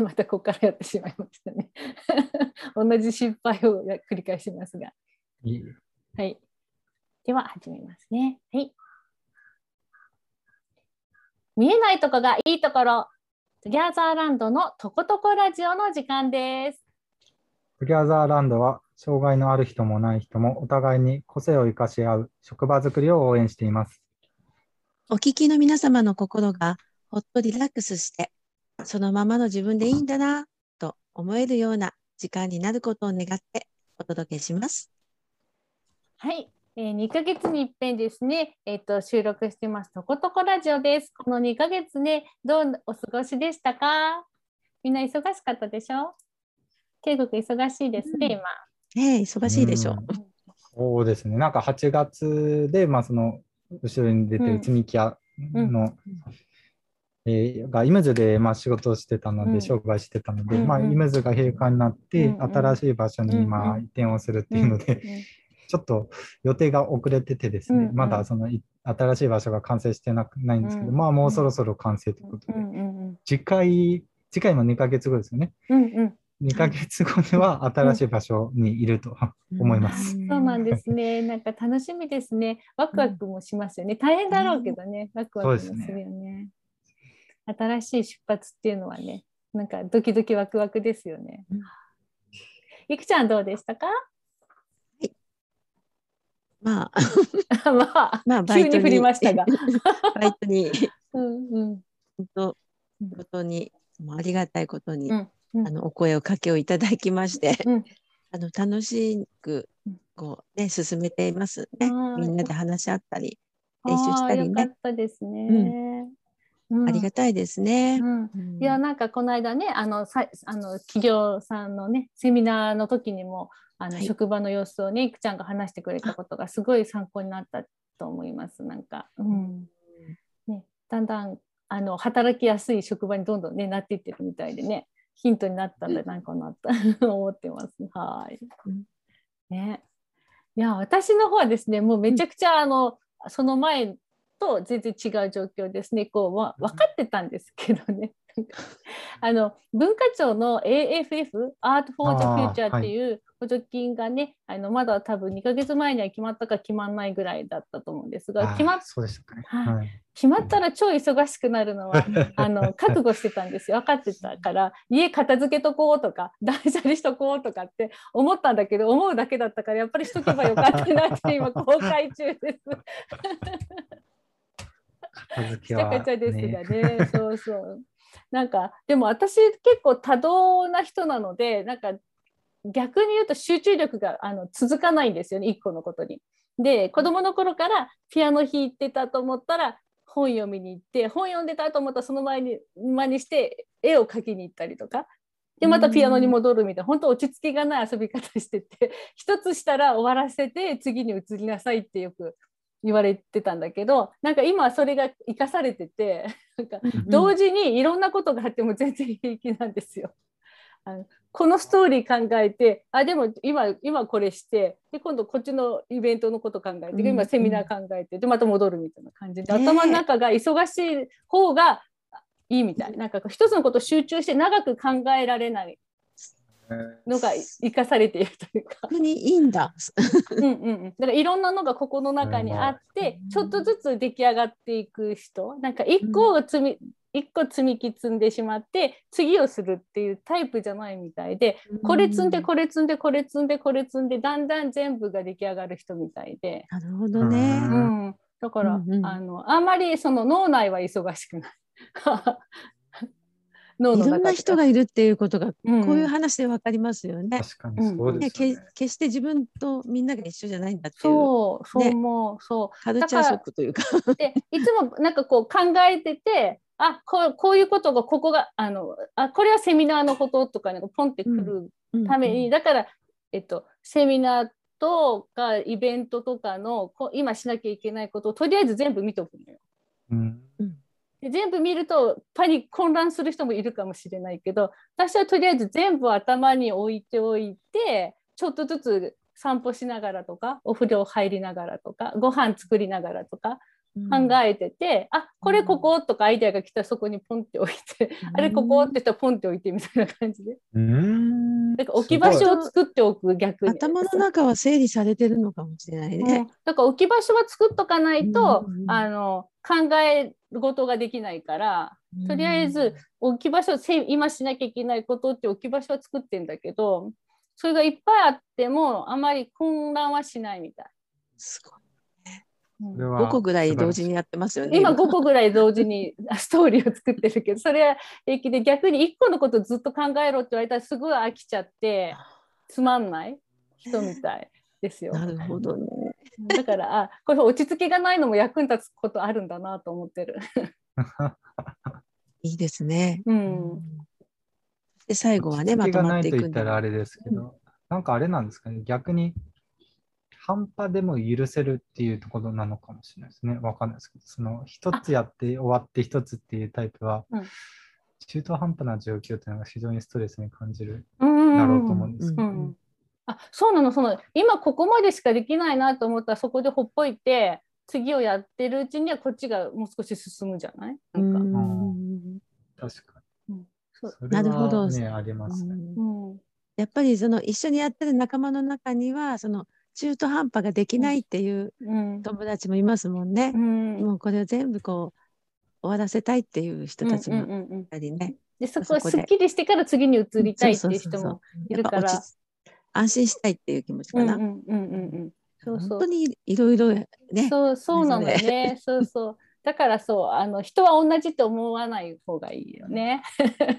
またここからやってしまいましたね。同じ失敗を繰り返しますが。いいはい。では始めますね。はい。見えないとこがいいとこ。トゥギャザーランドのとことこラジオの時間です。トゥギャザーランドは障害のある人もない人もお互いに個性を生かし合う職場づくりを応援しています。お聞きの皆様の心がほっとリラックスしてそのままの自分でいいんだなと思えるような時間になることを願ってお届けします。はい、えー、2ヶ月に一遍ですね、えーと、収録してます。とことこラジオです。この2ヶ月ね、どうお過ごしでしたか？みんな忙しかったでしょ？結構忙しいですね、うん、今。ええ忙しいでしょ。う。そうですね、なんか8月で、まあ、その後ろに出てる積み木屋の、うんえー、がイムズで、まあ、仕事をしてたので、うん、商売してたので、うんうん、まあ、イムズが閉館になって、うんうん、新しい場所に今移転をするっていうので、うんうん、ちょっと予定が遅れててですね、うんうん、まだその新しい場所が完成してなくないんですけど、うんうん、まあもうそろそろ完成ということで、うんうん、次回、次回も2ヶ月後ですよね。うんうん。2ヶ月後には新しい場所にいると思います。そうなんですね。なんか楽しみですね。ワクワクもしますよね。大変だろうけどね、ワクワクもするよね。新しい出発っていうのはね、なんかドキドキワクワクですよね。いくちゃんどうでしたか？はい、まあ。まあ、まあ、急に振りましたが、バイトに、うんうん、本当にもありがたいことに、うんうん、あのお声をかけをいただきまして、うん、あの楽しくこうね進めていますね。みんなで話し合ったり練習したりね。よかったですね。ありがたいですね。うん、いやなんかこの間ねあのさあの企業さんのねセミナーの時にもあの、はい、職場の様子をねいくちゃんが話してくれたことがすごい参考になったと思いますなんか、うん。ね、だんだんあの働きやすい職場にどんどんねなっていってるみたいでねヒントになったんじゃないかなと思ってます。はい。ね。いや私の方はですねもうめちゃくちゃあの、その前と全然違う状況ですね。こう、ま分かってたんですけどね。あの文化庁の AFF アート・フォー・ザ・フューチャーっていう補助金がねあのまだ多分2か月前には決まったか決まらないぐらいだったと思うんですが決まっそうですかね、はい、決まったら超忙しくなるのは あの覚悟してたんですよ。分かってたから家片付けとこうとか断捨離しとこうとかって思ったんだけど思うだけだったからやっぱりしとけばよかったなって今公開中です。片付けは、ね、ですがね。そうそう。なんかでも私結構多動な人なのでなんか逆に言うと集中力があの続かないんですよね一個のことに。で子供の頃からピアノ弾いてたと思ったら本読みに行って本読んでたと思ったらその前に間にして絵を描きに行ったりとか。でまたピアノに戻るみたいな本当落ち着きがない遊び方してて一つしたら終わらせて次に移りなさいってよく言われてたんだけどなんか今それが生かされてて なんか同時にいろんなことがあっても全然平気なんですよ。あのこのストーリー考えてあでも今今これしてで今度こっちのイベントのこと考えて今セミナー考えてでまた戻るみたいな感じで、頭の中が忙しい方がいいみたい。なんか一つのこと集中して長く考えられないのが生かされているというか。逆にいいんだ。うんうん。だからいろんなのがここの中にあって、ちょっとずつ出来上がっていく人、なんか一個を積み、一個積み木積んでしまって次をするっていうタイプじゃないみたいでこれ積んでこれ積んでこれ積んでこれ積んでだんだん全部が出来上がる人みたいで。なるほどね。うん、だから、うんうん、あのあんまりその脳内は忙しくない。脳のいろんな人がいるっていうことが、こういう話で分かりますよね。確かにそうですね、決して自分とみんなが一緒じゃないんだっていう。そう、そう思う、そう。カルチャーショックというか。で、いつもなんかこう考えてて、あこうこういうことがここがあのあこれはセミナーのこととかねポンってくるために、うんうん、だから、えっと、セミナーとかイベントとかのこ今しなきゃいけないことをとりあえず全部見とくのよ。うんで全部見るとパニ混乱する人もいるかもしれないけど私はとりあえず全部頭に置いておいてちょっとずつ散歩しながらとかお風呂入りながらとかご飯作りながらとか考えてて、うん、あこれこことかアイデアが来たらそこにポンって置いて、うん、あれここって言ったらポンって置いてみたいな感じで。うんだから置き場所を作っておく逆に。頭の中は整理されてるのかもしれないね。うん、だから置き場所は作っとかないと、あの考えることができないから、とりあえず置き場所今しなきゃいけないことって置き場所は作ってんだけどそれがいっぱいあってもあまり混乱はしないみたい。すごい。5個ぐらい同時にやってますよね。今5個ぐらい同時に ストーリーを作ってるけどそれは平気で逆に1個のことずっと考えろって言われたらすごい飽きちゃってつまんない人みたいですよ。なるほどね。だからあこれ落ち着きがないのも役に立つことあるんだなと思ってる。いいですね。うん。で最後はねまとまっていくんだ。言ったらあれですけど、うん、なんかあれなんですかね逆に半端でも許せるっていうところなのかもしれないですね。わかんないですけど、その一つやって終わって一つっていうタイプは、中途半端な状況っていうのが非常にストレスに感じるだろうと思うんですけど。あそうなのその。今ここまでしかできないなと思ったらそこでほっぽいて次をやってるうちにはこっちがもう少し進むじゃない？なんか。確かに、うん、なるほど、ね、ありますね、うん、やっぱりその一緒にやってる仲間の中にはその中途半端ができないっていう友達もいますもんね。うん、もうこれを全部こう終わらせたいっていう人たちもいたりね。でそこはすっきりしてから次に移りたいっていう人もいるから。安心したいっていう気持ちかな。そうそう本当にいろいろね。そうそうなのね。そうそう。だからそうあの人は同じって思わない方がいいよね。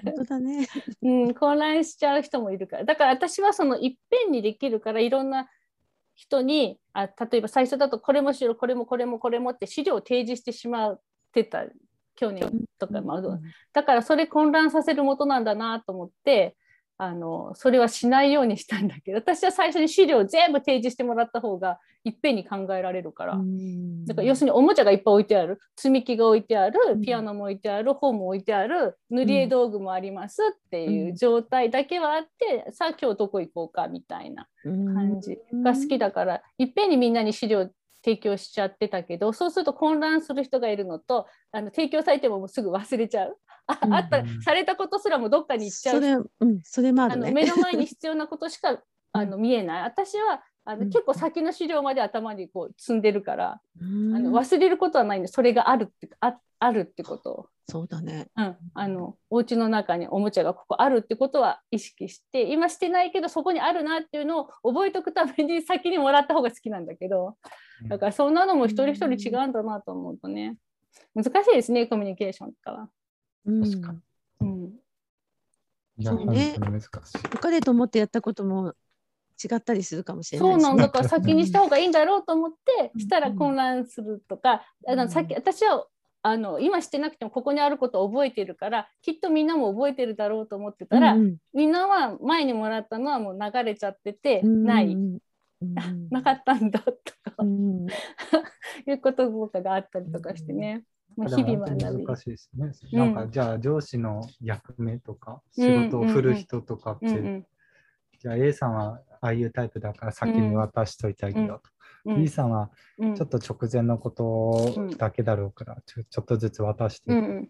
本当だね。うん、混乱しちゃう人もいるから。だから私はそのいっぺんにできるからいろんな人にあ例えば最初だとこれもしろこれもこれもこれもって資料を提示してしまってた去年とか、まあ、だからそれ混乱させるもとなんだなと思ってあのそれはしないようにしたんだけど私は最初に資料を全部提示してもらった方がいっぺんに考えられるから。だから要するにおもちゃがいっぱい置いてある積み木が置いてあるピアノも置いてある本も置いてある塗り絵道具もありますっていう状態だけはあってさあ今日どこ行こうかみたいな感じが好きだからいっぺんにみんなに資料提供しちゃってたけどそうすると混乱する人がいるのとあの提供されてもすぐ忘れちゃう。ああった、されたことすらもどっかに行っちゃう。それ,、うん、それもある、ね、あの目の前に必要なことしか あの見えない。私はあの、結構先の資料まで頭にこう積んでるから、あの忘れることはないんでそれがあるってああるってこと。そうだね、うん、あのお家の中におもちゃがここあるってことは意識して今してないけどそこにあるなっていうのを覚えておくために先にもらった方が好きなんだけど。だからそんなのも一人一人違うんだなと思うとね。難しいですねコミュニケーションとかは。確かに。うん。そうね。難しい。他でと思ってやったことも違ったりするかもしれない、ね、そうなんだ。から先にした方がいいんだろうと思ってしたら混乱するとか、あのさっき私はあの今してなくてもここにあることを覚えてるからきっとみんなも覚えてるだろうと思ってたら、うんみんなは前にもらったのはもう流れちゃってて、ない、うん、なかったんだとか、うん、いうこととかがあったりとかしてね。まあ、日々学び。難しいですね。うん、なんかじゃあ上司の役目とか仕事を振る人とかって、うんうん、じゃあ A さんはああいうタイプだから先に渡しといてあげようと。うん、B さんはちょっと直前のことだけだろうからちょちょっとずつ渡して、うん、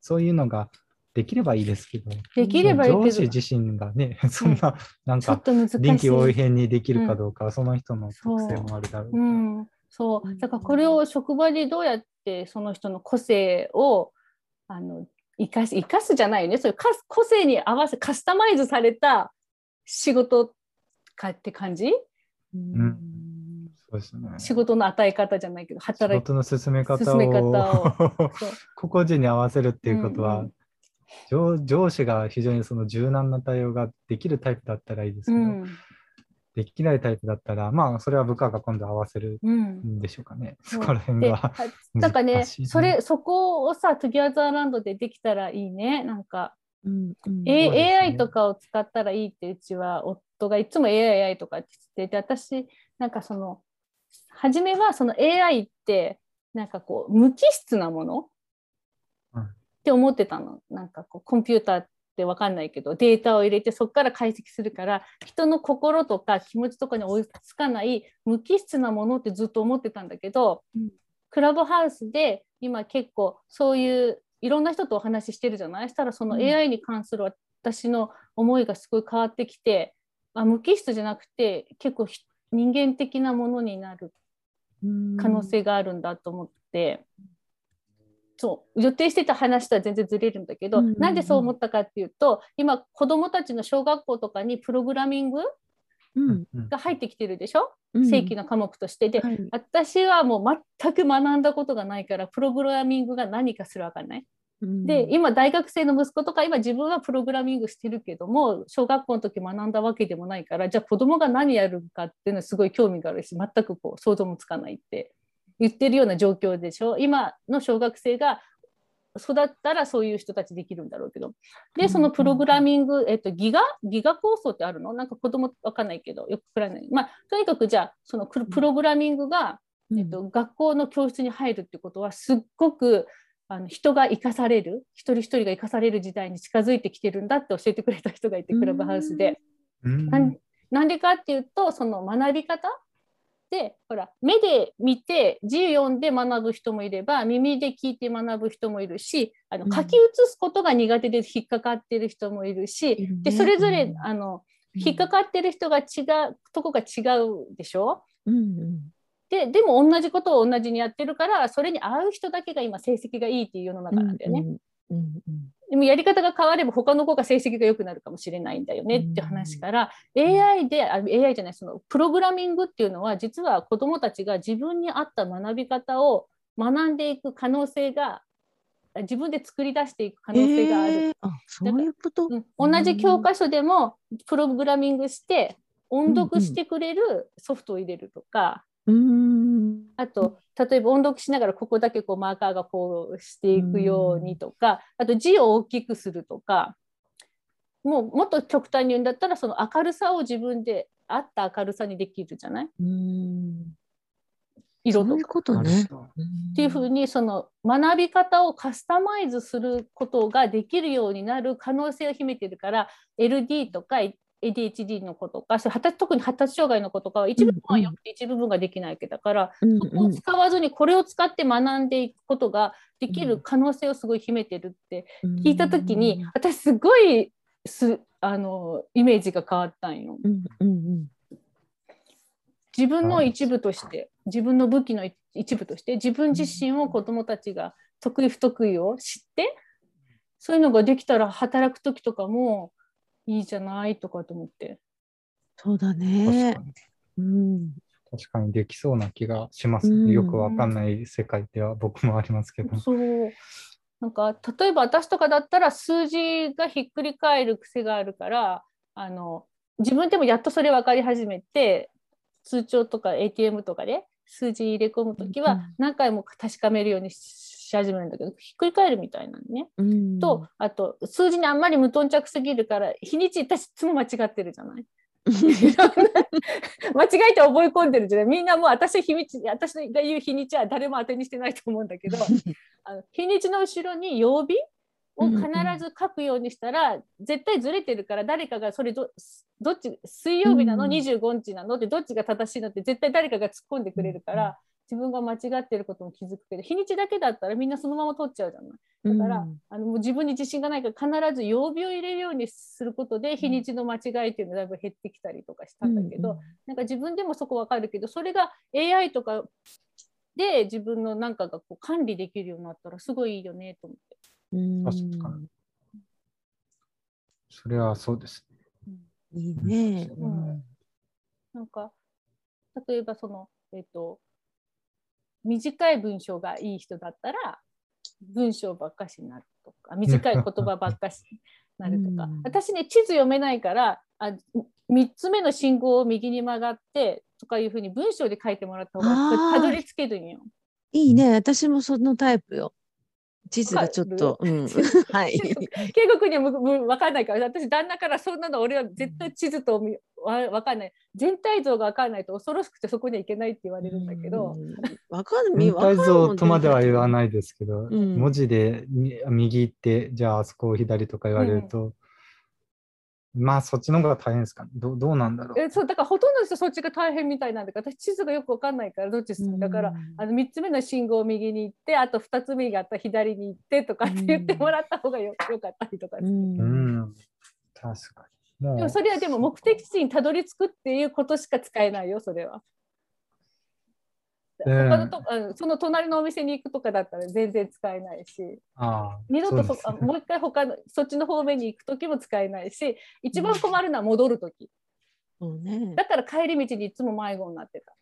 そういうのができればいいですけど、できればいい上司自身がね、そんな、なんか、臨機応変にできるかどうかは、その人の特性もあるだろうから。そう。だからこれを職場でどうやってその人の個性をあの生かす生かすじゃないよね。そういう個性に合わせカスタマイズされた仕事かって感じ、うん、そうですね、仕事の与え方じゃないけど働き仕事の進め方を 個々人に合わせるっていうことは、うんうん、上上司が非常にその柔軟な対応ができるタイプだったらいいですけど、うんできないタイプだったら、まあ、それは部下が今度合わせるん。でしょうかね。うん、そこら辺が、なんかね、それ、そこをさ、トゥギャザーランドでできたらいいね。なんか、うんうん、A AI とかを使ったらいいってうちは夫がいつも AI とかって言ってて私なんかその初めはその AI ってなんかこう無機質なもの、うん、って思ってたの。なんかこうコンピューターって分かんないけどデータを入れてそこから解析するから人の心とか気持ちとかに追いつかない無機質なものってずっと思ってたんだけど、うん、クラブハウスで今結構そういういろんな人とお話ししてるじゃない？したらその AI に関する私の思いがすごい変わってきて、あ無機質じゃなくて結構人間的なものになる可能性があるんだと思って。そう予定してた話とは全然ずれるんだけど、うんうんうん、なんでそう思ったかっていうと今子どもたちの小学校とかにプログラミングが入ってきてるでしょ、うん、正規の科目として。で、はい、私はもう全く学んだことがないからプログラミングが何かすら分かんない。うん、で今大学生の息子とか今自分はプログラミングしてるけども小学校の時学んだわけでもないからじゃあ子供が何やるかっていうのはすごい興味があるし全くこう想像もつかないって言ってるような状況でしょ？今の小学生が育ったらそういう人たちできるんだろうけど。でそのプログラミング、えっと、ギガ？ギガ構想ってあるの？なんか子供わかんないけどよくくらない。まあとにかくじゃあそのプログラミングが、えっと、学校の教室に入るってことはすっごくあの人が生かされる一人一人が生かされる時代に近づいてきてるんだって教えてくれた人がいてクラブハウスで。なんでかっていうとその学び方でほら目で見て字読んで学ぶ人もいれば耳で聞いて学ぶ人もいるしあの書き写すことが苦手で引っかかってる人もいるし、うん、でそれぞれ、あの引っかかってる人が違うとこが違うでしょ、うんうん、ででも同じことを同じにやってるからそれに合う人だけが今成績がいいっていう世の中なんだよね。うんうんうんうんでもやり方が変われば他の子が成績が良くなるかもしれないんだよねって話から、うん、AI であ AI じゃないそのプログラミングっていうのは実は子どもたちが自分に合った学び方を学んでいく可能性が自分で作り出していく可能性がある。えー、あそういうこと、うん、同じ教科書でもプログラミングして音読してくれるソフトを入れるとか、あと例えば音読しながらここだけこうマーカーがこうしていくようにとかあと字を大きくするとかもうもっと極端に言うんだったらその明るさを自分で合った明るさにできるじゃない？色とか。ことね、っていうふうにその学び方をカスタマイズすることができるようになる可能性を秘めてるから LD とか ADHD の子とか特に発達障害の子とかは一部分はよくて一部分ができないわけだから、うんうん、そこを使わずにこれを使って学んでいくことができる可能性をすごい秘めてるって聞いた時に、私すごいすあのイメージが変わったんよ。うんうんうん。自分の一部として自分の武器の一部として自分自身を子どもたちが得意不得意を知ってそういうのができたら働く時とかもいいじゃないとかと思って。そうだね。うん、確かにできそうな気がします、ね、よくわかんない世界では僕もありますけど。そうなんか例えば私とかだったら数字がひっくり返る癖があるからあの自分でもやっとそれ分かり始めて通帳とか ATM とかで数字入れ込む時は何回も確かめるようにし始めるんだけどひっくり返るみたいなのね。うん、とあと数字にあんまり無頓着すぎるから日にち私いつも間違ってるじゃない？間違えて覚え込んでるじゃない？みんなもう私日にち私が言う日にちは誰も当てにしてないと思うんだけど あの日にちの後ろに曜日を必ず書くようにしたら、うん。うん、絶対ずれてるから誰かがそれどどっち水曜日なの、うん、25日なの？ってどっちが正しいの？って絶対誰かが突っ込んでくれるから、自分が間違ってることも気づくけど日にちだけだったらみんなそのまま取っちゃうじゃないだから、うん、あのもう自分に自信がないから必ず曜日を入れるようにすることで日にちの間違いっていうのがだいぶ減ってきたりとかしたんだけど、うん、なんか自分でもそこ分かるけどそれが AI とかで自分のなんかがこう管理できるようになったらすごいいいよねと思って。確かに。それはそうですね。いいね。うん、なんか例えばそのえっ、ー、と短い文章がいい人だったら文章ばっかしになるとか短い言葉ばっかしになるとか。私ね地図読めないからあ3つ目の信号を右に曲がってとかいうふうに文章で書いてもらった方がたどり着けるんよ。いいね。私もそのタイプよ。地図がちょっと、うん、はい。圭吾君には分かんないから私旦那からそんなの俺は絶対地図と分かんない。全体像が分かんないと恐ろしくてそこには行けないって言われるんだけど。分かんない。全体像とまでは言わないですけど、うん、文字で右行ってじゃああそこを左とか言われると、まあそっちの方が大変ですか、ね、どどうなんだろう。えそうだからほとんどの人そっちが大変みたいなんだけど私地図がよく分かんないからどっち進むだからあの3つ目の信号を右に行ってあと2つ目があったら左に行ってとかって言ってもらった方がよよかったりとか。うん。確かに。でもそれはでも目的地にたどり着くっていうことしか使えないよそれは。他のと、うん、その隣のお店に行くとかだったら全然使えないし。二度とそ、ね、もう一回他のそっちの方面に行く時も使えないし一番困るのは戻る時、うんね、だから帰り道にいつも迷子になってた。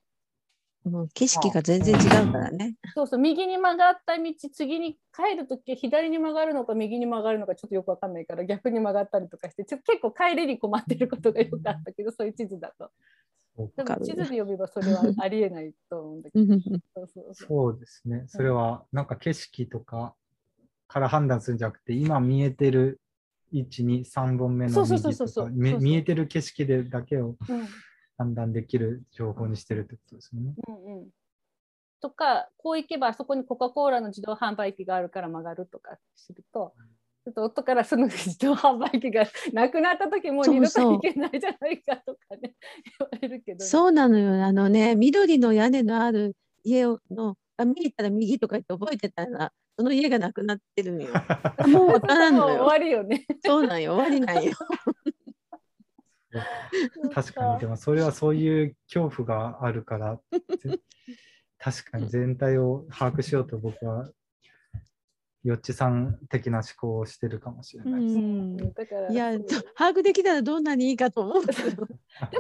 もう景色が全然違うからね。そうそう。右に曲がった道次に帰る時左に曲がるのか右に曲がるのかちょっとよくわかんないから逆に曲がったりとかしてちょ結構帰りに困ってることがよくあったけどそういう地図だと。でも地図で読めばそれはありえないと思うんだけど。そうですね。それはなんか景色とかから判断するんじゃなくて、今見えてる1、2、3本目の見えてる景色でだけを判断できる情報にしてるってことですね。うんうん、とか、こう行けばそこにコカ・コーラの自動販売機があるから曲がるとかすると、ちょっと夫からその自動販売機がなくなった時も二度と行けないじゃないかとかね言われるけど、ね、そうなのよあのね緑の屋根のある家のあ見えたら右とか言って覚えてたらその家がなくなってるのよ。もうわからんのよ。終わりよね。そうなんよ終わりなんよ。確かにでもそれはそういう恐怖があるから 確かに全体を把握しようと僕はよっちさん的な思考をしてるかもしれないです。だからいや把握できたらどんなにいいかと思うだ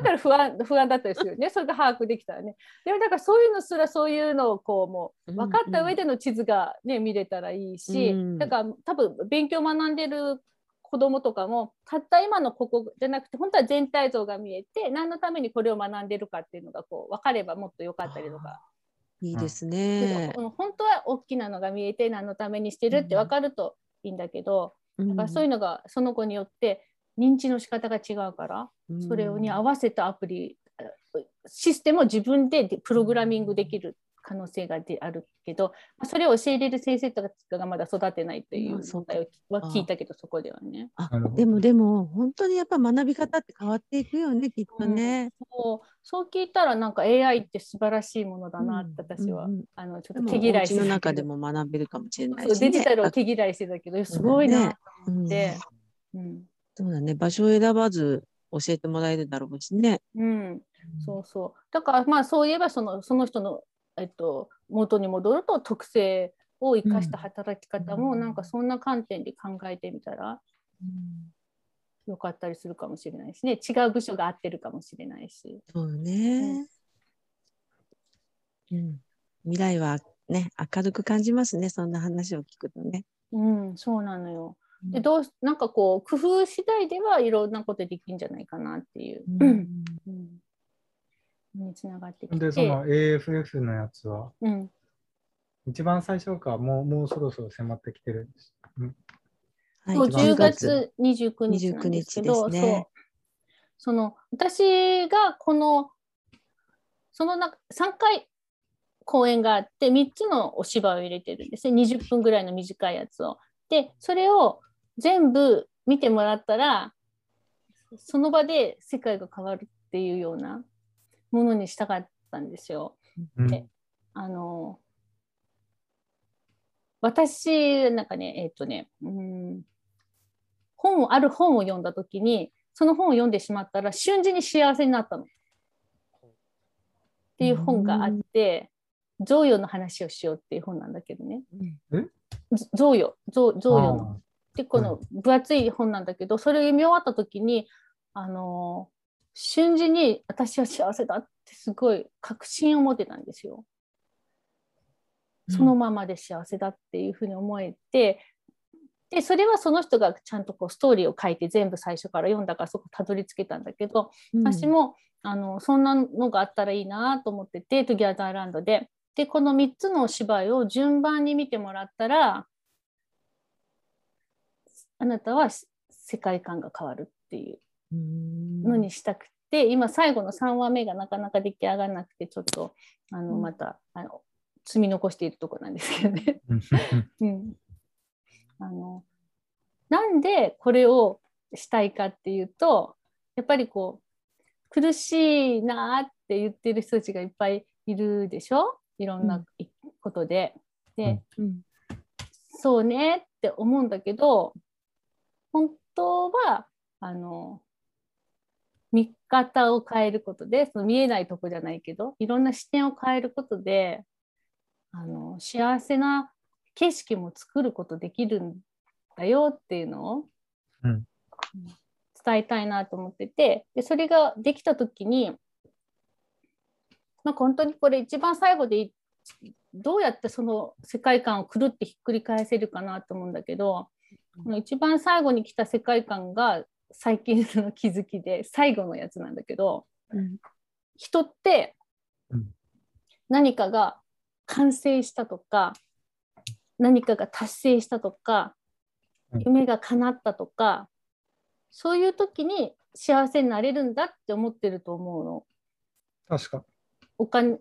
から不安不安だったですよね。それが把握できたらね。でもだからそういうのすらそういうのをこうもう分かった上での地図がね、見れたらいいし、だから多分勉強学んでる子供とかもたった今のここじゃなくて本当は全体像が見えて何のためにこれを学んでるかっていうのがこう分かればもっと良かったりとか。いいですね。本当は大きなのが見えて何のためにしてるって分かるといいんだけど、うん、だからそういうのがその子によって認知の仕方が違うから、うん、それに合わせたアプリシステムを自分でプログラミングできる可能性があるけどそれを教えれる先生とかがまだ育てないという問題は聞いたけど、そこではね。あでもでも本当にやっぱ学び方って変わっていくよねきっとね、うん、そう。そう聞いたらなんか AI って素晴らしいものだなって私は、うんうん、あのちょっと毛嫌いしてたの中でも学べるかもしれないし、ね、デジタルを毛嫌いしてたけどすごいなと思って。うん、そうだね。場所を選ばず教えてもらえるだろうしね。うん、そうそう。だからまあそういえばそのその人のえっと、元に戻ると特性を生かした働き方も、なんかそんな観点で考えてみたら、よかったりするかもしれないしね違う部署が合ってるかもしれないし。そうね、うん、未来はね明るく感じますねそんな話を聞くとね。うん、そうなのよ。でどうなんかこう工夫次第ではいろんなことできるんじゃないかなっていう。うんうんにつながってきて。で、その AFF のやつは、うん、一番最初か、もうもうそろそろ迫ってきてる。んです。うん、はい、もう10月29日なんですけど、ね、そう。その私がこのそのな3回公演があって3つのお芝居を入れてるんですね。20分ぐらいの短いやつを。でそれを全部見てもらったらその場で世界が変わるっていうようなものにしたかったんですよ。うん、であの私なんかねえっ、ー、とねうん本をある本を読んだ時にその本を読んでしまったら瞬時に幸せになったの。っていう本があって、うん、贈与の話をしようっていう本なんだけどね。贈与贈与の結構の分厚い本なんだけどそれを読み終わった時にあの瞬時に私は幸せだってすごい確信を持てたんですよ。そのままで幸せだっていうふうに思えて、でそれはその人がちゃんとこうストーリーを書いて全部最初から読んだからそこたどり着けたんだけど、うん、私もあのそんなのがあったらいいなと思っててトギャザーランドで。でこの3つのお芝居を順番に見てもらったらあなたは世界観が変わるっていうのにしたくて今最後の3話目がなかなか出来上がらなくてちょっとあのまたあの積み残しているところなんですけどね。うん、あのなんでこれをしたいかっていうとやっぱりこう苦しいなって言ってる人たちがいっぱいいるでしょ？いろんなことで。で、うん、そうねって思うんだけど本当はあの見方を変えることでその見えないとこじゃないけどいろんな視点を変えることであの幸せな景色も作ることできるんだよっていうのを伝えたいなと思っててでそれができた時に、まあ、本当にこれ一番最後でどうやってその世界観をくるってひっくり返せるかなと思うんだけど、この一番最後に来た世界観が最近の気づきで最後のやつなんだけど、うん、人って何かが完成したとか何かが達成したとか夢が叶ったとかそういう時に幸せになれるんだって思ってると思うの。確か。お金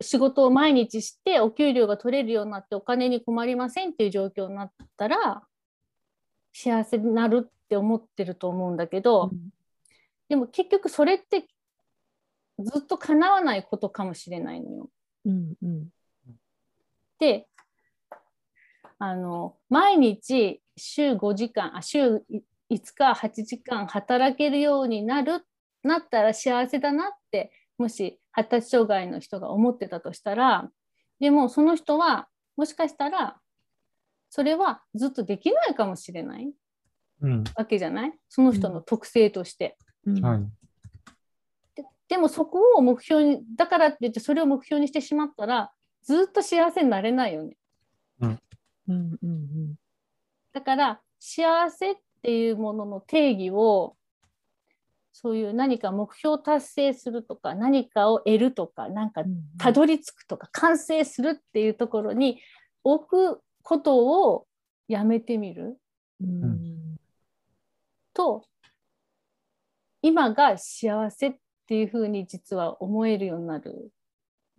仕事を毎日してお給料が取れるようになってお金に困りませんっていう状況になったら幸せになるって思ってると思うんだけど、うん、でも結局それってずっと叶わないことかもしれないのよ。うんうん、であの毎日週5時間あ週5日8時間働けるようになるなったら幸せだなってもし発達障害の人が思ってたとしたらでもその人はもしかしたらそれはずっとできないかもしれない、うん、わけじゃない？その人の特性として。ででもそこを目標にだからって言ってそれを目標にしてしまったらずっと幸せになれないよね。うん。うんうん、だから幸せっていうものの定義をそういう何か目標達成するとか何かを得るとかなんかたどり着くとか完成するっていうところに置くことをやめてみる、うん、と今が幸せっていうふうに実は思えるようになる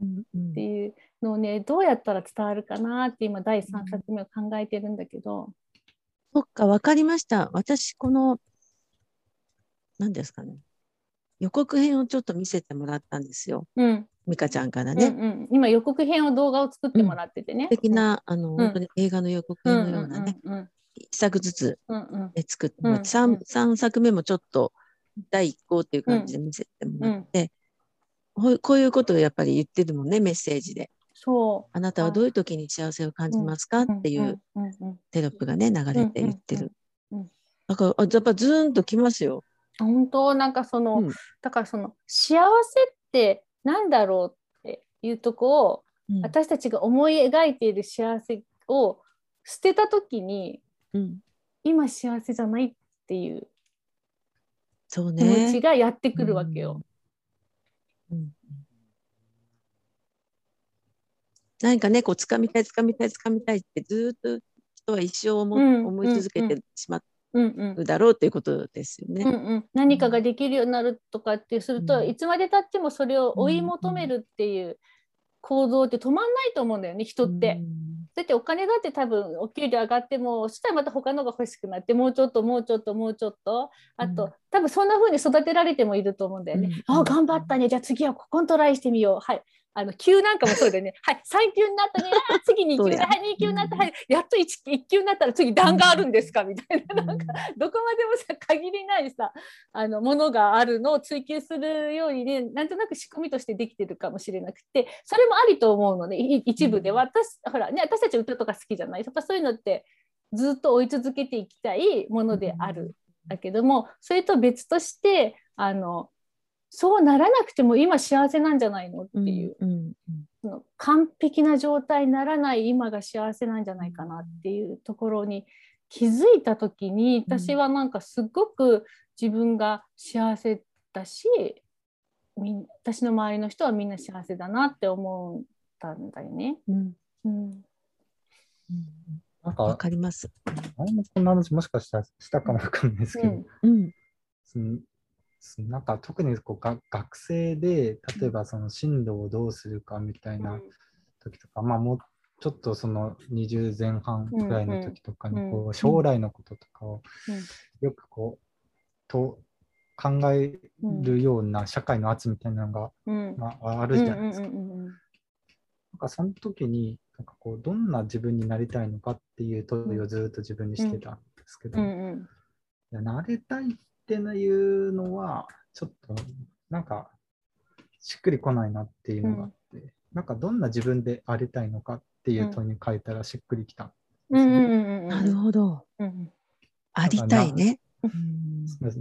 っていうのをねどうやったら伝わるかなって今第3作目を考えてるんだけど。そっか分かりました。私この何ですかね。予告編をちょっと見せてもらったんですよ。うん。美香ちゃんからね、うんうん、今予告編を動画を作ってもらっててね。うん、素敵なあの、うん、本当に映画の予告編のようなね、うんうん、一作ずつ作ってもらって、うんうん、3, 3作目もちょっと第一項っていう感じで見せてもらって、うん、こういうことをやっぱり言ってるもんねメッセージで。そう。あなたはどういう時に幸せを感じますかっていうテロップがね流れて言ってる。だからあやっぱズーンときますよ。本当？なんかその、だからその幸せってなんだろうっていうとこを、うん、私たちが思い描いている幸せを捨てた時に、うん、今幸せじゃないっていう。気持ちがやってくるわけよ。うん、何かねこう掴みたい掴みたい掴みたいってずっと人は一生思,、思い続けてしまっうだろうっていうことですよね。うんうん、何かができるようになるとかってすると、うん、いつまでたってもそれを追い求めるっていう構造って止まんないと思うんだよね人って。だってお金だって多分お給料上がってもそしたらまた他のが欲しくなってもうちょっともうちょっともうちょっと。あと、多分そんな風に育てられてもいると思うんだよね。あ頑張ったね。じゃあ次はここにトライしてみよう。はいあの級なんかもそうだよね。はい、3級になったね。次2級で、はい、2級になった。はい、やっと 1, 1級になったら次段があるんですか？みたいな、なんか、どこまでもさ、限りないさ、あの、ものがあるのを追求するようにね、なんとなく仕組みとしてできてるかもしれなくて、それもありと思うのね、一部で。私、ほら、ね、私たち歌とか好きじゃない？とか、そういうのってずっと追い続けていきたいものである。だけども、それと別として、あの、そうならなくても今幸せなんじゃないの？っていう、うんうんその完璧な状態にならない今が幸せなんじゃないかなっていうところに気づいた時に私はなんかすごく自分が幸せだし私の周りの人はみんな幸せだなって思ったんだよね。うん。うん、なんか分かります。前もこんな話もしかしたらしたかもわかんないですけど、うん。うん、なんか特にこうが学生で例えばその進路をどうするかみたいな時とか、うん、まあもうちょっとその20前半くらいの時とかにこう将来のこととかをよくこうと考えるような社会の圧みたいなのが、うん。まあ、あるじゃないですか。なんかその時になんかこうどんな自分になりたいのかっていう問いをずっと自分にしてたんですけど、いやなれたいっていうのはちょっとなんかしっくりこないなっていうのがあって、うん、なんかどんな自分でありたいのかっていう問いに書いたらしっくりきた、ね、なるほど、うん、ありたいね。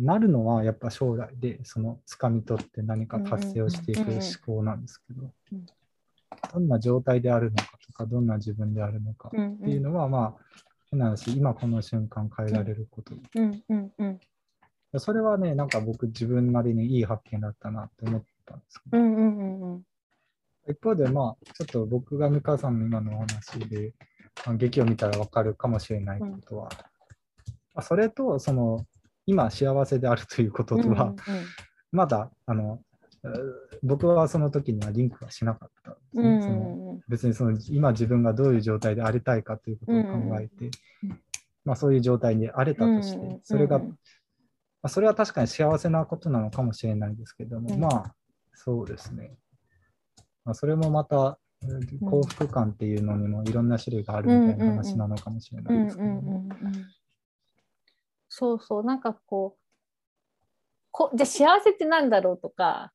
なるのはやっぱ将来でその掴み取って何か達成をしていく思考なんですけど、どんな状態であるのかとかどんな自分であるのかっていうのはまあ変な話今この瞬間変えられること、それはねなんか僕自分なりにいい発見だったなって思ったんですけど、一方でまあちょっと僕が美川さんの今のお話で、まあ、劇を見たら分かるかもしれないことは、うん、それとその今幸せであるということとは、うんうん、まだあの僕はその時にはリンクはしなかったですね。うんうん、その別にその今自分がどういう状態でありたいかということを考えて、うんうん、まあ、そういう状態にあれたとして、それが、まあ、それは確かに幸せなことなのかもしれないですけども、うん、まあそうですね。まあ、それもまた幸福感っていうのにもいろんな種類があるみたいな話なのかもしれないですけど、そうそうなんかこうこじゃあ幸せってなんだろうとか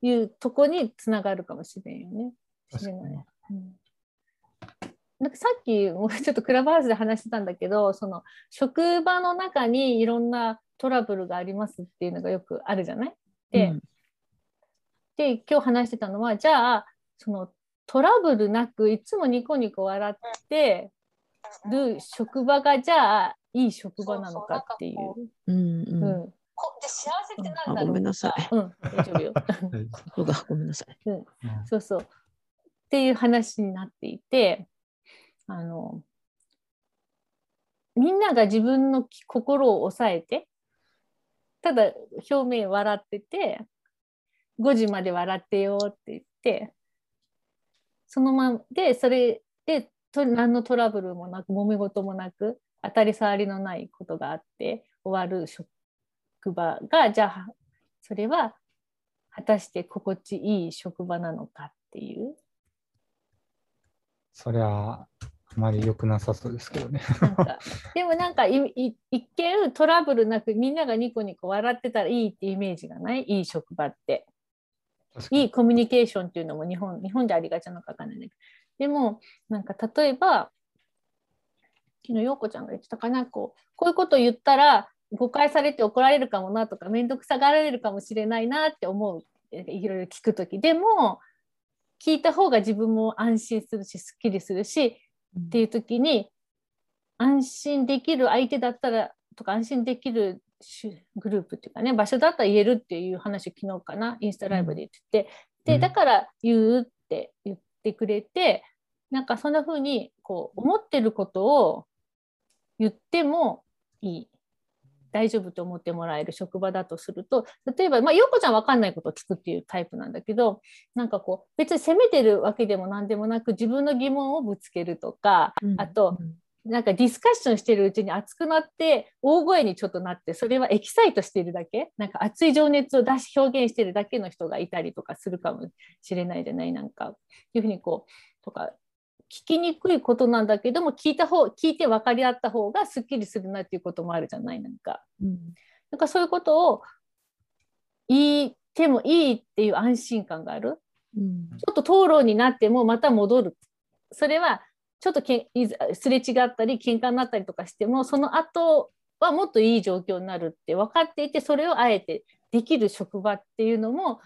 いうとこにつながるかもしれんよね。しれない。うん、なんかさっきも ちょっとクラブハウスで話してたんだけどその職場の中にいろんなトラブルがありますっていうのがよくあるじゃない？でうん、で今日話してたのはじゃあそのトラブルなくいつもニコニコ笑ってる職場がじゃあいい職場なのかっていう。うん、うんで幸せってなんだろう、ごめんなさい。うん、大丈夫よ。そうだ、ごめんなさい。うん、そうそう。っていう話になっていて、あの、みんなが自分の心を抑えて、ただ表面笑ってて、5時まで笑ってよって言って、そのままで、それでと何のトラブルもなく、揉め事もなく、当たり障りのないことがあって終わる職場がじゃあそれは果たして心地いい職場なのかっていう。そりゃまり良くなさそうですけどね。でもなんか一見トラブルなくみんながニコニコ笑ってたらいいってイメージがない？いい職場って。いいコミュニケーションっていうのも日本日本でありがちなのか分かんないんだけど。でもなんか例えば昨日陽子ちゃんが言ってたかな？こうこういうこと言ったら誤解されて怒られるかもなとか面倒くさがられるかもしれないなって思ういろいろ聞く時。でも聞いた方が自分も安心するしすっきりするし、うん、っていう時に安心できる相手だったらとか安心できるグループっていうかね場所だったら言えるっていう話を昨日かなインスタライブで言ってて、うん、でだから言うって言ってくれてなんかそんな風にこう思ってることを言ってもいい大丈夫と思ってもらえる職場だとすると例えば、まあ、陽子ちゃん分かんないことを聞くっていうタイプなんだけどなんかこう別に責めてるわけでも何でもなく自分の疑問をぶつけるとか、うん、あと、なんかディスカッションしてるうちに熱くなって大声にちょっとなってそれはエキサイトしてるだけ？なんか熱い情熱を出し表現してるだけの人がいたりとかするかもしれないじゃない？なんかいうふうにこうとか聞きにくいことなんだけども聞いた方聞いて分かり合った方がすっきりするなっていうこともあるじゃないなんか。うん、なんかそういうことを言ってもいいっていう安心感がある。うん、ちょっと討論になってもまた戻る。それはちょっとけすれ違ったり喧嘩になったりとかしてもその後はもっといい状況になるって分かっていてそれをあえてできる職場っていうのも、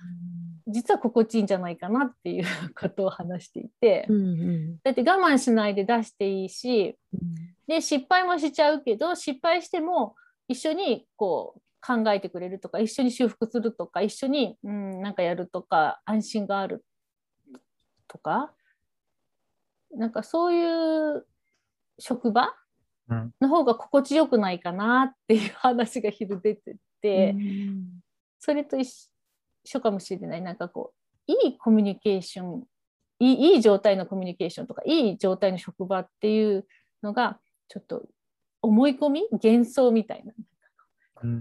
実は心地いいんじゃないかなっていうことを話していて、うんうん、だって我慢しないで出していいし、うん、で失敗もしちゃうけど失敗しても一緒にこう考えてくれるとか一緒に修復するとか一緒に、うん、なんかやるとか安心があるとかなんかそういう職場の方が心地よくないかなっていう話が昼出てて、うん、それと一緒かもしれない。なんかこういいコミュニケーションいい状態のコミュニケーションとかいい状態の職場っていうのがちょっと思い込み幻想みたいな。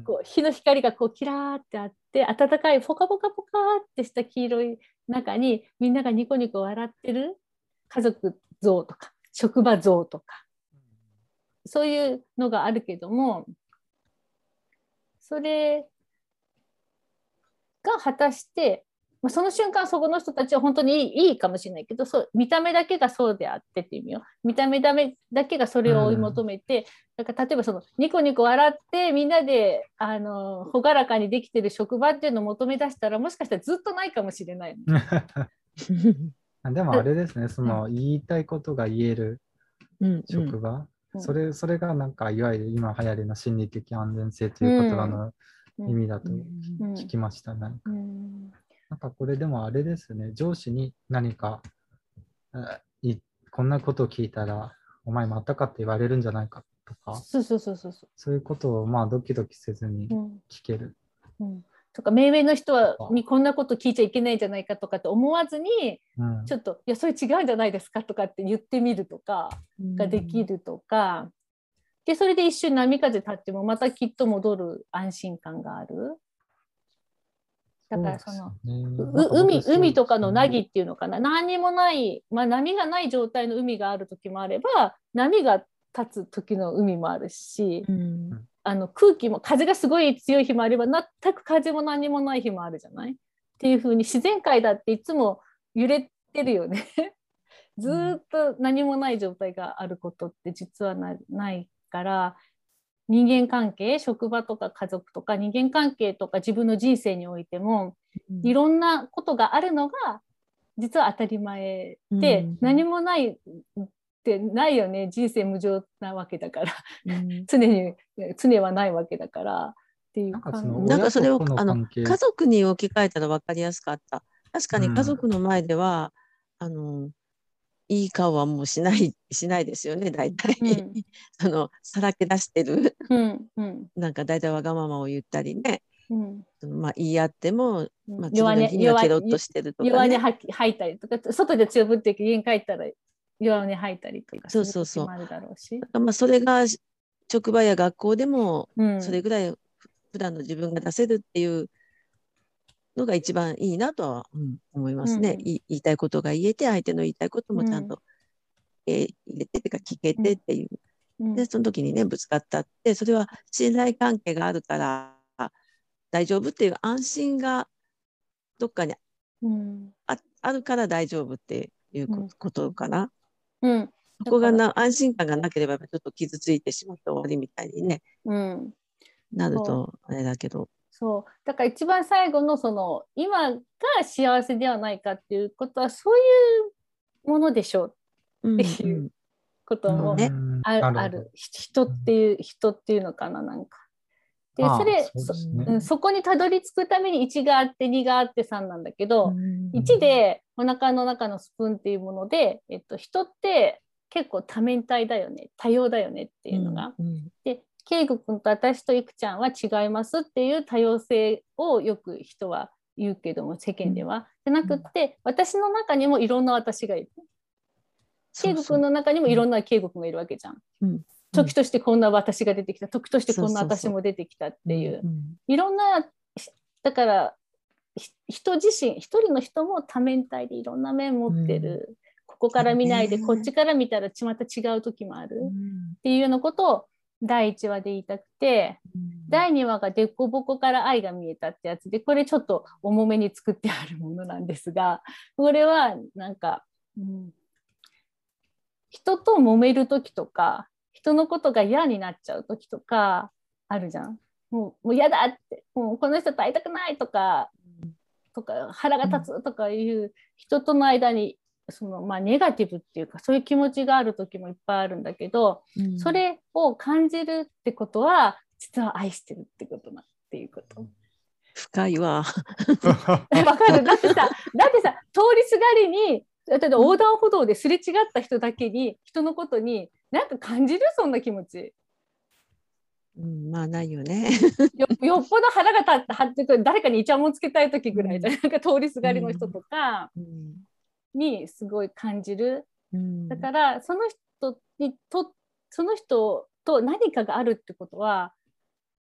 こう火の光がこうキラーってあって暖かいポカポカポカってした黄色い中にみんながニコニコ笑ってる家族像とか職場像とか。そういうのがあるけどもそれが果たしてまあ、その瞬間そこの人たちは本当にいいかもしれないけどそう見た目だけがそうであってっていう意味よ。見た目だけがそれを追い求めて、うん、だから例えばそのニコニコ笑ってみんなであの朗らかにできてる職場っていうのを求め出したらもしかしたらずっとないかもしれない。でもあれですね、その言いたいことが言える職場、うん。うん、それそれがなんかいわゆる今流行りの心理的安全性という言葉の意味だと聞きました、なんか。なんかこれでもあれですね、上司に何か、いこんなことを聞いたら、お前またかって言われるんじゃないかとか、そうそうそうそうそう。いうことをまあドキドキせずに聞ける。うん、うんとか目上の人はにこんなこと聞いちゃいけないんじゃないかとかって思わずに、うん、ちょっと「いやそれ違うんじゃないですか」とかって言ってみるとかができるとか、うん、でそれで一瞬波風立ってもまたきっと戻る安心感がある。だからその、ね、海海とかの凪っていうのかな。何にもない、まあ、波がない状態の海がある時もあれば波が立つ時の海もあるし、うん、あの空気も風がすごい強い日もあれば全く風も何もない日もあるじゃない？っていう風に自然界だっていつも揺れてるよね。ずっと何もない状態があることって実はないから人間関係職場とか家族とか人間関係とか自分の人生においても、うん、いろんなことがあるのが実は当たり前で、うん、何もないってないよね人生無常なわけだから、うん、常に常はないわけだからっていうなんかそれをあの家族に置き換えたら分かりやすかった。確かに家族の前では、あのいい顔はもうしない しないですよね大体、うん、そのさらけ出してる、うんうん、なんか大体わがままを言ったりね、うん、まあ言い合っても、まあ、弱音にはケロッとしてるとか、ね、弱音吐いたりとか外で強ぶって家に帰ったら弱音吐いたりとかそうそうそう。まあそれが職場や学校でもそれぐらい普段の自分が出せるっていうのが一番いいなとは、うん、思いますね、うん、言いたいことが言えて相手の言いたいこともちゃんと、うん、えー、入れてっていうか聞けてっていう、でその時にねぶつかったってそれは信頼関係があるから大丈夫っていう安心がどっかにあ,、あるから大丈夫っていうことかな。うん、そこがな安心感がなければちょっと傷ついてしまって終わりみたいにね、うん、なるとあれだけど。そう。だから一番最後のその今が幸せではないかっていうことはそういうものでしょう。っていうこともある,、ある。人っていう人っていうのかななんか。でそれそね、そこにたどり着くために1があって2があって3なんだけど、1でお腹の中のスプーンっていうもので、えっと、人って結構多面体だよね多様だよねっていうのが。うんうん、で圭吾君と私といくちゃんは違いますっていう多様性をよく人は言うけども世間では。じゃなくって私の中にもいろんな私がいる。圭吾君の中にもいろんな圭吾君がいるわけじゃん。うん。時としてこんな私が出てきた。時としてこんな私も出てきたっていう。いろんなだから人自身一人の人も多面体でいろんな面持ってる、うん、ここから見ないでこっちから見たらまた違う時もある、っていうようなことを第1話で言いたくて、うん、第2話が「でこぼこから愛が見えた」ってやつでこれちょっと重めに作ってあるものなんですがこれはなんか、うん、人と揉める時とか人のことが嫌になっちゃう時とかあるじゃん。もうもう嫌だってもうこの人と会いたくないとか、うん、とか腹が立つとかいう人との間にそのまあ、ネガティブっていうかそういう気持ちがある時もいっぱいあるんだけど、うん、それを感じるってことは実は愛してるってことなっていうこと。深いわ。わかる？だってさだってさ通りすがりに例えば横断歩道ですれ違った人だけに人のことになんか感じる？そんな気持ち。うん、まあないよねよ。よっぽど腹が立ってはって誰かにイチャモンつけたい時ぐらいじゃ、うん、なんか通りすがりの人とか、うん、にすごい感じる、うん、だからその人にとその人と何かがあるってことは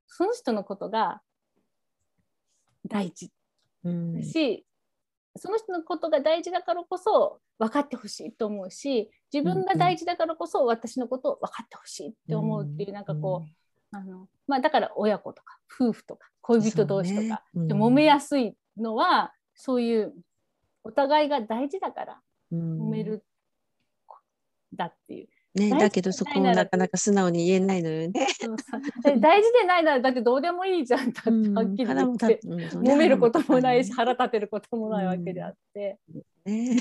その人のことが大事。だし、うん、その人のことが大事だからこそ分かってほしいと思うし自分が大事だからこそ私のことを分かってほしいって思うっていう、うん、なんかこう、あのまあ、だから親子とか夫婦とか恋人同士とか、ね、で揉めやすいのはそういうお互いが大事だから揉めるだっていう。ね、だけどそこもなかなか素直に言えないのよね。大事でないならだってどうでもいいじゃん。だってはっきり言って、うん、揉めることもないし腹立てることもないわけであって。ね、っ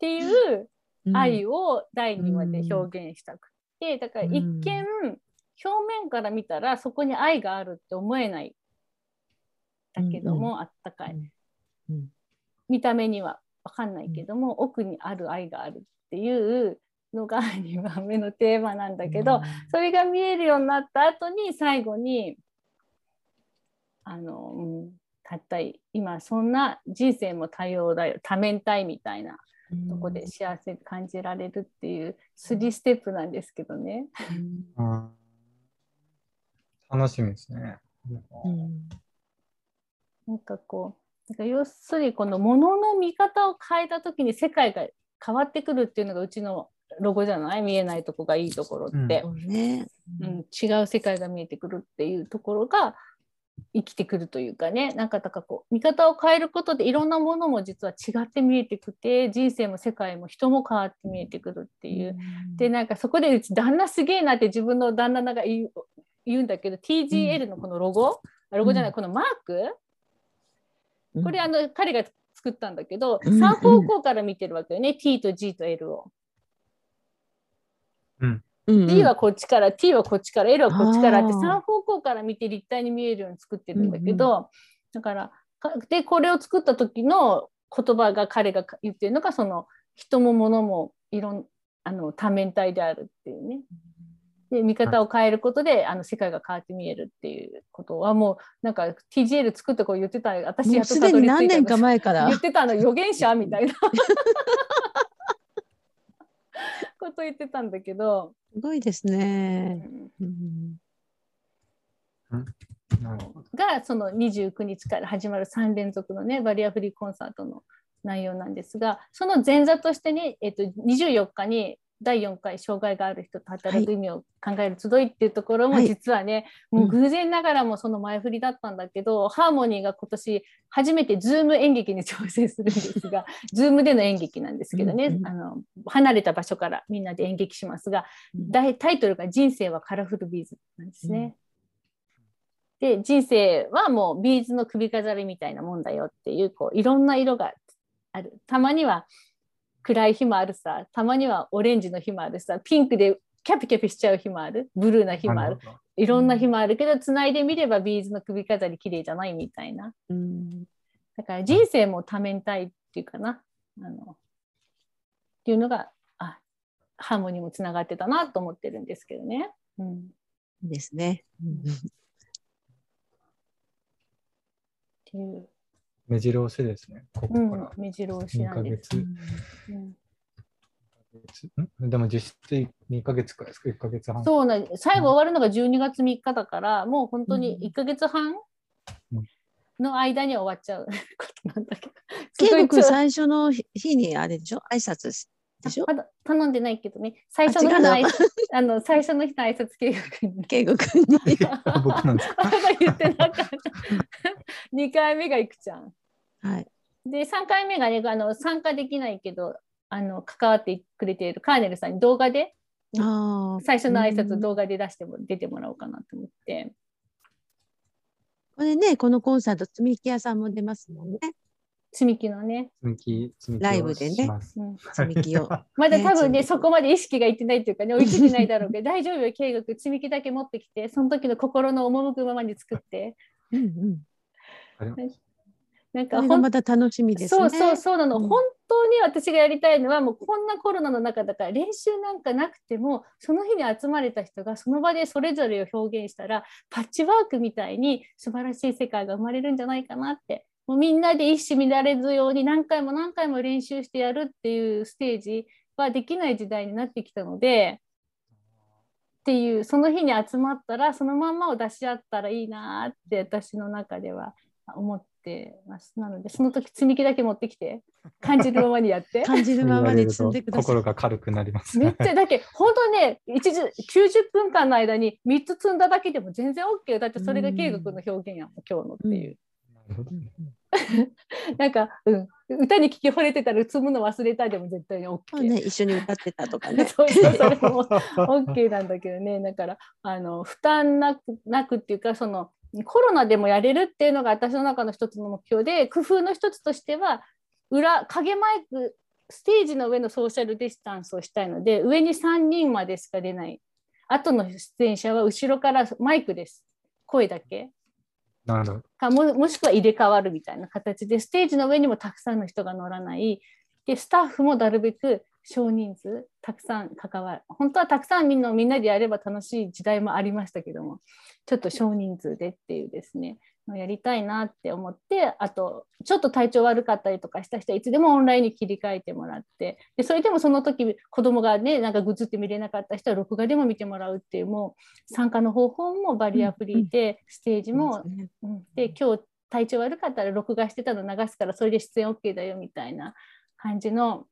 ていう愛を第2話で表現したくてだから一見表面から見たらそこに愛があるって思えないだけども、あったかい、見た目には分かんないけども、奥にある愛があるっていうのが2番目のテーマなんだけど、それが見えるようになった後に最後にあの、うん、たった今そんな人生も多様だよ多面体みたいなとこで幸せ感じられるっていう3ステップなんですけどね。うん、楽しみですね。うん、なんかこうなんか要するにこのものの見方を変えた時に世界が変わってくるっていうのがうちのロゴじゃない見えないとこがいいところって、うんね。うん、違う世界が見えてくるっていうところが生きてくるというかね。なんかだかこう見方を変えることでいろんなものも実は違って見えてくて人生も世界も人も変わって見えてくるっていう、うん、でなんかそこでうち旦那すげえなって自分の旦那が言う言うんだけど TGL のこのロゴ、ロゴじゃないこのマーク、これあの彼が作ったんだけど、3方向から見てるわけよね、T と G と L を。うん、T はこっちから T はこっちから L はこっちからって3方向から見て立体に見えるように作ってるんだけど、うんうん、だからでこれを作った時の言葉が彼が言ってるのがその人も物もいろんあの多面体であるっていうね。で見方を変えることであの世界が変わって見えるっていうことはもうなんか TGL 作った子言ってた私やっとたどり着いた何年か前から。言ってたの預言者みたいな。こと言ってたんだけど。すごいですね。がその29日から始まる3連続のねバリアフリーコンサートの内容なんですがその前座としてね、えっと、24日に第4回障害がある人と働く意味を考える集いっていうところも実はね、はい、もう偶然ながらもその前振りだったんだけど、うん、ハーモニーが今年初めてズーム演劇に挑戦するんですが ズームでの演劇なんですけどね、うん、あの離れた場所からみんなで演劇しますが、うん、タイトルが「人生はカラフルビーズ」なんですね。で人生はもうビーズの首飾りみたいなもんだよっていうこういろんな色がある。たまには暗い日もあるさたまにはオレンジの日もあるさピンクでキャピキャピしちゃう日もあるブルーな日もあるいろんな日もあるけどつないでみればビーズの首飾り綺麗じゃないみたいな、うん、だから人生も多面体っていうかな。あのっていうのがあハーモニーもつながってたなと思ってるんですけどね。うん、ですね。っていう目白押しですね。ここから。目白押しなんです。うん、でも実質2か月くらいですか、1か月半。そうな最後終わるのが12月3日だから、もう本当に1か月半の間に終わっちゃうことなんだけど。結構最初の日にあれでしょ？挨拶でしょ？まだ頼んでないけどね、最初の日の挨拶あの最初の日の挨拶圭吾君に。圭吾君に。僕なんですか？言ってなかった。2回目がいくちゃん。はい。で、3回目がね、あの参加できないけど、あの関わってくれているカーネルさんに動画で、最初の挨拶動画で出しても出てもらおうかなと思って。これね、このコンサート、積み木屋さんも出ますもんね。積み木のね。積み木、積み木ライブでね。積み木を。まだ多分ね、そこまで意識がいってないというかね、追いついてないだろうけど、大丈夫よ、計画、積み木だけ持ってきて、その時の心の赴くままに作って。うんうん。なんかまた楽しみです、ね、そうそうそうなの、うん、本当に私がやりたいのはもうこんなコロナの中だから練習なんかなくてもその日に集まれた人がその場でそれぞれを表現したらパッチワークみたいに素晴らしい世界が生まれるんじゃないかなってもうみんなで一糸乱れずように何回も何回も練習してやるっていうステージはできない時代になってきたのでっていうその日に集まったらそのまんまを出し合ったらいいなって私の中では思ってます。なのでその時積み木だけ持ってきて 感じるままにやって感じるままに積んでください。心が軽くなります、めっちゃだけ本当ね一時90分間の間に3つ積んだだけでも全然 OK だってそれが慶吾君の表現やもん今日のっていう。なんか、うん、歌に聞き惚れてたら積むの忘れたでも絶対に OK。ね、一緒に歌ってたとかね。そうそう それも OK なんだけどね。だからあの負担なくなくっていうかそのコロナでもやれるっていうのが私の中の一つの目標で工夫の一つとしては裏影マイクステージの上のソーシャルディスタンスをしたいので上に3人までしか出ない。後の出演者は後ろからマイクです。声だけなる。かももしくは入れ替わるみたいな形でステージの上にもたくさんの人が乗らない。でスタッフもなるべく少人数たくさん関わる。本当はたくさんみんなみんなでやれば楽しい時代もありましたけどもちょっと少人数でっていうですね。やりたいなって思ってあとちょっと体調悪かったりとかした人はいつでもオンラインに切り替えてもらってでそれでもその時子供がねなんかグズって見れなかった人は録画でも見てもらうっていうもう参加の方法もバリアフリーで、ステージも、うん、で今日体調悪かったら録画してたの流すからそれで出演 OK だよみたいな感じの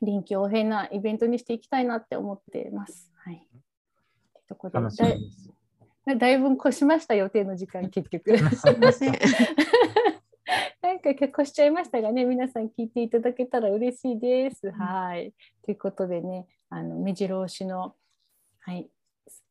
臨機応変なイベントにしていきたいなって思ってます。はい。ところでだいぶ越しました予定の時間結局。なんか結構しちゃいましたがね、皆さん聞いていただけたら嬉しいです。はい。ということでね、あの目白押しの、はい、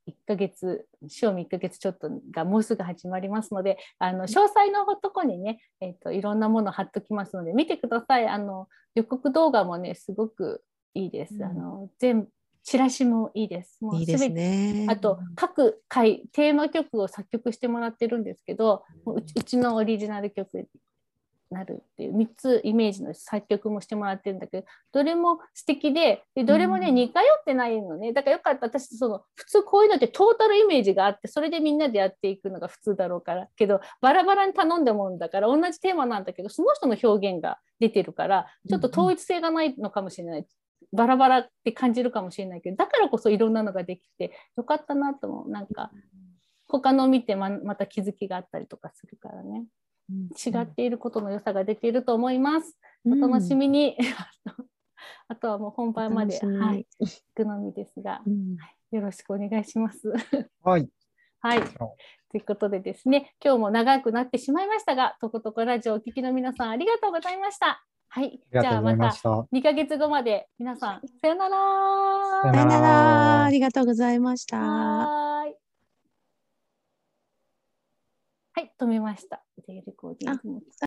1ヶ月、賞味1ヶ月ちょっとがもうすぐ始まりますので、あの詳細のとこにね、えーと、いろんなもの貼っときますので、見てください。あの予告動画もね、すごくいいです。うん、あの全チラシもいいです。もういいですね。あと各回テーマ曲を作曲してもらってるんですけど、うちのオリジナル曲なるっていう3つイメージの作曲もしてもらってるんだけどどれも素敵ででどれもね、うん、似通ってないのねだからよかった私その普通こういうのってトータルイメージがあってそれでみんなでやっていくのが普通だろうからけどバラバラに頼んだもんだから同じテーマなんだけどその人の表現が出てるからちょっと統一性がないのかもしれない。うんバラバラって感じるかもしれないけどだからこそいろんなのができてよかったなと思うなんか他のを見てままた気づきがあったりとかするからね。違っていることの良さが出ていると思います。お楽しみに。あとはもう本番まで、はい、行くのみですが、よろしくお願いします。はい。はい。ということでですね、今日も長くなってしまいましたが、とことこラジオお聞きの皆さんありがとうございました。はい。じゃあまた2ヶ月後まで皆さん、さよなら。さよなら。ありがとうございました。はい。はい、止めました。レコーディング